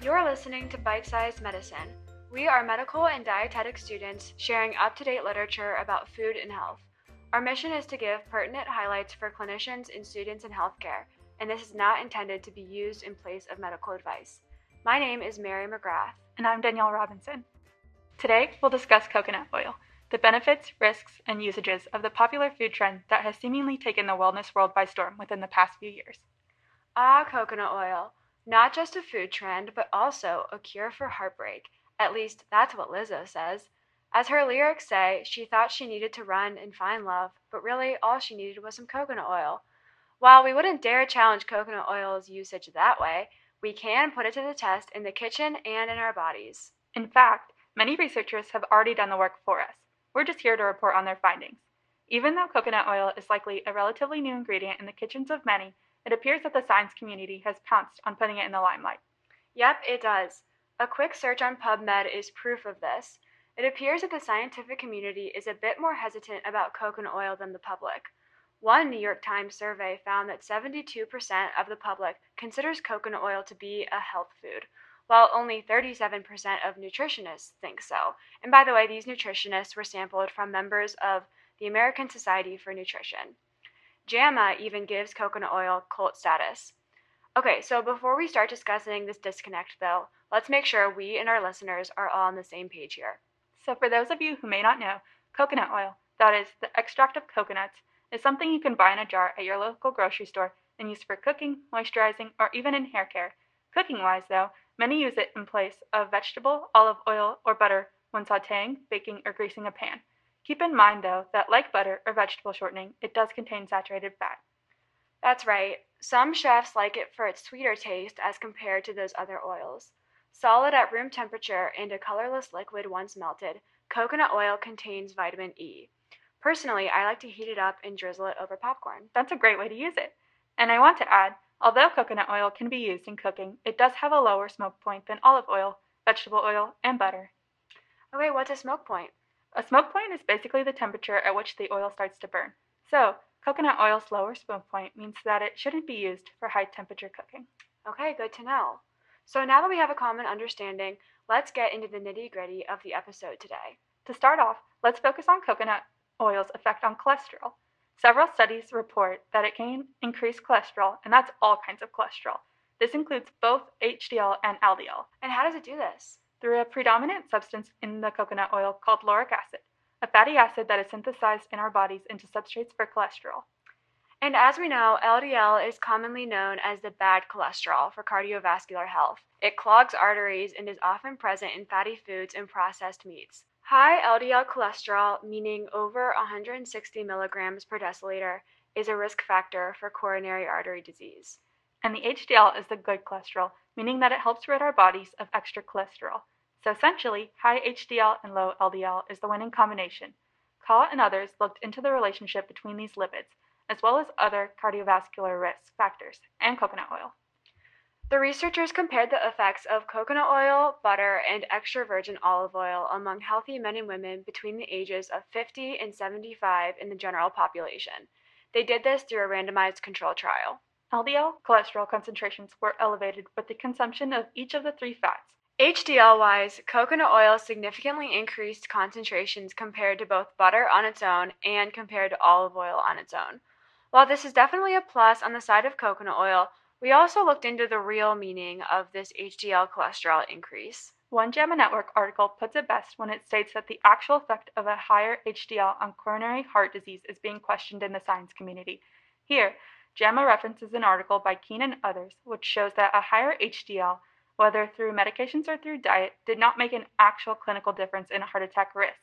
You're listening to Bite Sized Medicine. We are medical and dietetic students sharing up to date literature about food and health. Our mission is to give pertinent highlights for clinicians and students in healthcare, and this is not intended to be used in place of medical advice. My name is Mary McGrath. And I'm Danielle Robinson. Today, we'll discuss coconut oil, the benefits, risks, and usages of the popular food trend that has seemingly taken the wellness world by storm within the past few years. Ah, coconut oil. Not just a food trend, but also a cure for heartbreak. At least, that's what Lizzo says. As her lyrics say, she thought she needed to run and find love, but really all she needed was some coconut oil. While we wouldn't dare challenge coconut oil's usage that way, we can put it to the test in the kitchen and in our bodies. In fact, many researchers have already done the work for us. We're just here to report on their findings. Even though coconut oil is likely a relatively new ingredient in the kitchens of many, it appears that the science community has pounced on putting it in the limelight. Yep, it does. A quick search on PubMed is proof of this. It appears that the scientific community is a bit more hesitant about coconut oil than the public. One New York Times survey found that 72% of the public considers coconut oil to be a health food, while only 37% of nutritionists think so. And by the way, these nutritionists were sampled from members of the American Society for Nutrition. JAMA even gives coconut oil cult status. Okay, so before we start discussing this disconnect, though, let's make sure we and our listeners are all on the same page here. So, for those of you who may not know, coconut oil, that is, the extract of coconuts, is something you can buy in a jar at your local grocery store and use for cooking, moisturizing, or even in hair care. Cooking wise, though, many use it in place of vegetable, olive oil, or butter when sauteing, baking, or greasing a pan. Keep in mind, though, that like butter or vegetable shortening, it does contain saturated fat. That's right. Some chefs like it for its sweeter taste as compared to those other oils. Solid at room temperature and a colorless liquid once melted, coconut oil contains vitamin E. Personally, I like to heat it up and drizzle it over popcorn. That's a great way to use it. And I want to add, although coconut oil can be used in cooking, it does have a lower smoke point than olive oil, vegetable oil, and butter. Okay, what's a smoke point? A smoke point is basically the temperature at which the oil starts to burn. So, coconut oil's lower smoke point means that it shouldn't be used for high temperature cooking. Okay, good to know. So now that we have a common understanding, let's get into the nitty gritty of the episode today. To start off, let's focus on coconut oil's effect on cholesterol. Several studies report that it can increase cholesterol, and that's all kinds of cholesterol. This includes both HDL and LDL. And how does it do this? Through a predominant substance in the coconut oil called lauric acid, a fatty acid that is synthesized in our bodies into substrates for cholesterol. And as we know, LDL is commonly known as the bad cholesterol for cardiovascular health. It clogs arteries and is often present in fatty foods and processed meats. High LDL cholesterol, meaning over 160 milligrams per deciliter, is a risk factor for coronary artery disease. And the HDL is the good cholesterol, meaning that it helps rid our bodies of extra cholesterol. So essentially, high HDL and low LDL is the winning combination. Khaw and others looked into the relationship between these lipids, as well as other cardiovascular risk factors, and coconut oil. The researchers compared the effects of coconut oil, butter, and extra virgin olive oil among healthy men and women between the ages of 50 and 75 in the general population. They did this through a randomized control trial. LDL cholesterol concentrations were elevated with the consumption of each of the three fats. HDL wise, coconut oil significantly increased concentrations compared to both butter on its own and compared to olive oil on its own. While this is definitely a plus on the side of coconut oil, we also looked into the real meaning of this HDL cholesterol increase. One JAMA Network article puts it best when it states that the actual effect of a higher HDL on coronary heart disease is being questioned in the science community. Here, JAMA references an article by Keene and others, which shows that a higher HDL, whether through medications or through diet, did not make an actual clinical difference in heart attack risk.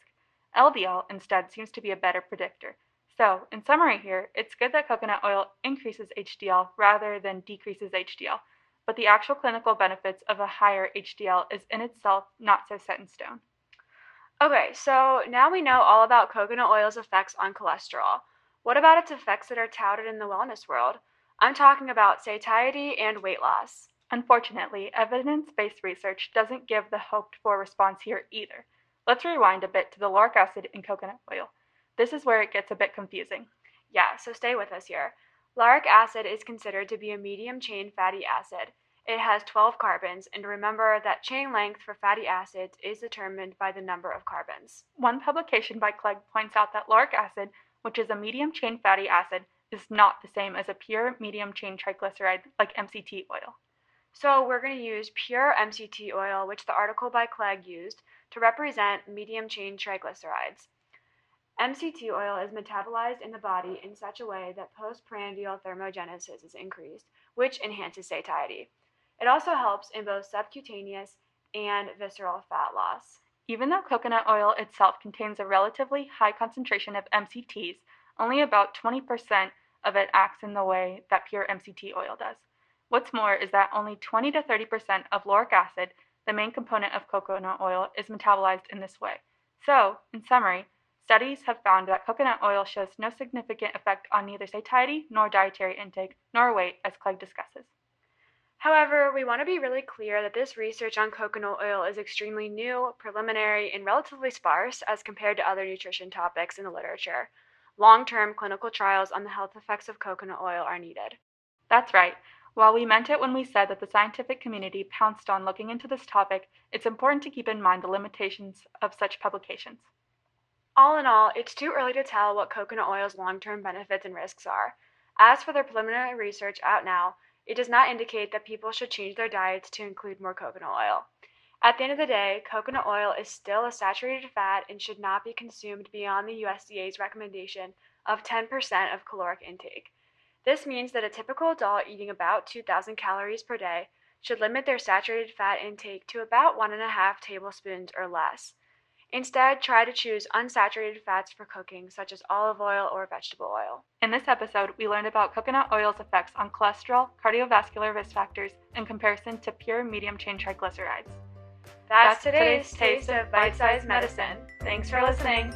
LDL, instead, seems to be a better predictor. So, in summary here, it's good that coconut oil increases HDL rather than decreases HDL, but the actual clinical benefits of a higher HDL is in itself not so set in stone. Okay, so now we know all about coconut oil's effects on cholesterol. What about its effects that are touted in the wellness world? I'm talking about satiety and weight loss. Unfortunately, evidence based research doesn't give the hoped for response here either. Let's rewind a bit to the lauric acid in coconut oil. This is where it gets a bit confusing. Yeah, so stay with us here. Lauric acid is considered to be a medium chain fatty acid. it has 12 carbons, and remember that chain length for fatty acids is determined by the number of carbons. One publication by Clegg points out that lauric acid, which is a medium chain fatty acid, is not the same as a pure medium chain triglyceride like MCT oil. So we're going to use pure MCT oil, which the article by Clegg used, to represent medium chain triglycerides. MCT oil is metabolized in the body in such a way that postprandial thermogenesis is increased, which enhances satiety. It also helps in both subcutaneous and visceral fat loss. Even though coconut oil itself contains a relatively high concentration of MCTs, only about 20% of it acts in the way that pure MCT oil does. What's more is that only 20 to 30% of lauric acid, the main component of coconut oil, is metabolized in this way. So, in summary, studies have found that coconut oil shows no significant effect on neither satiety nor dietary intake nor weight, as Clegg discusses. However, we want to be really clear that this research on coconut oil is extremely new, preliminary, and relatively sparse as compared to other nutrition topics in the literature. Long term clinical trials on the health effects of coconut oil are needed. That's right. While we meant it when we said that the scientific community pounced on looking into this topic, it's important to keep in mind the limitations of such publications. All in all, it's too early to tell what coconut oil's long term benefits and risks are. As for the preliminary research out now, it does not indicate that people should change their diets to include more coconut oil. At the end of the day, coconut oil is still a saturated fat and should not be consumed beyond the USDA's recommendation of 10% of caloric intake. This means that a typical adult eating about 2,000 calories per day should limit their saturated fat intake to about 1.5 tablespoons or less. Instead, try to choose unsaturated fats for cooking, such as olive oil or vegetable oil. In this episode, we learned about coconut oil's effects on cholesterol, cardiovascular risk factors, in comparison to pure medium chain triglycerides. That's, That's today's taste of bite sized medicine. Thanks for listening.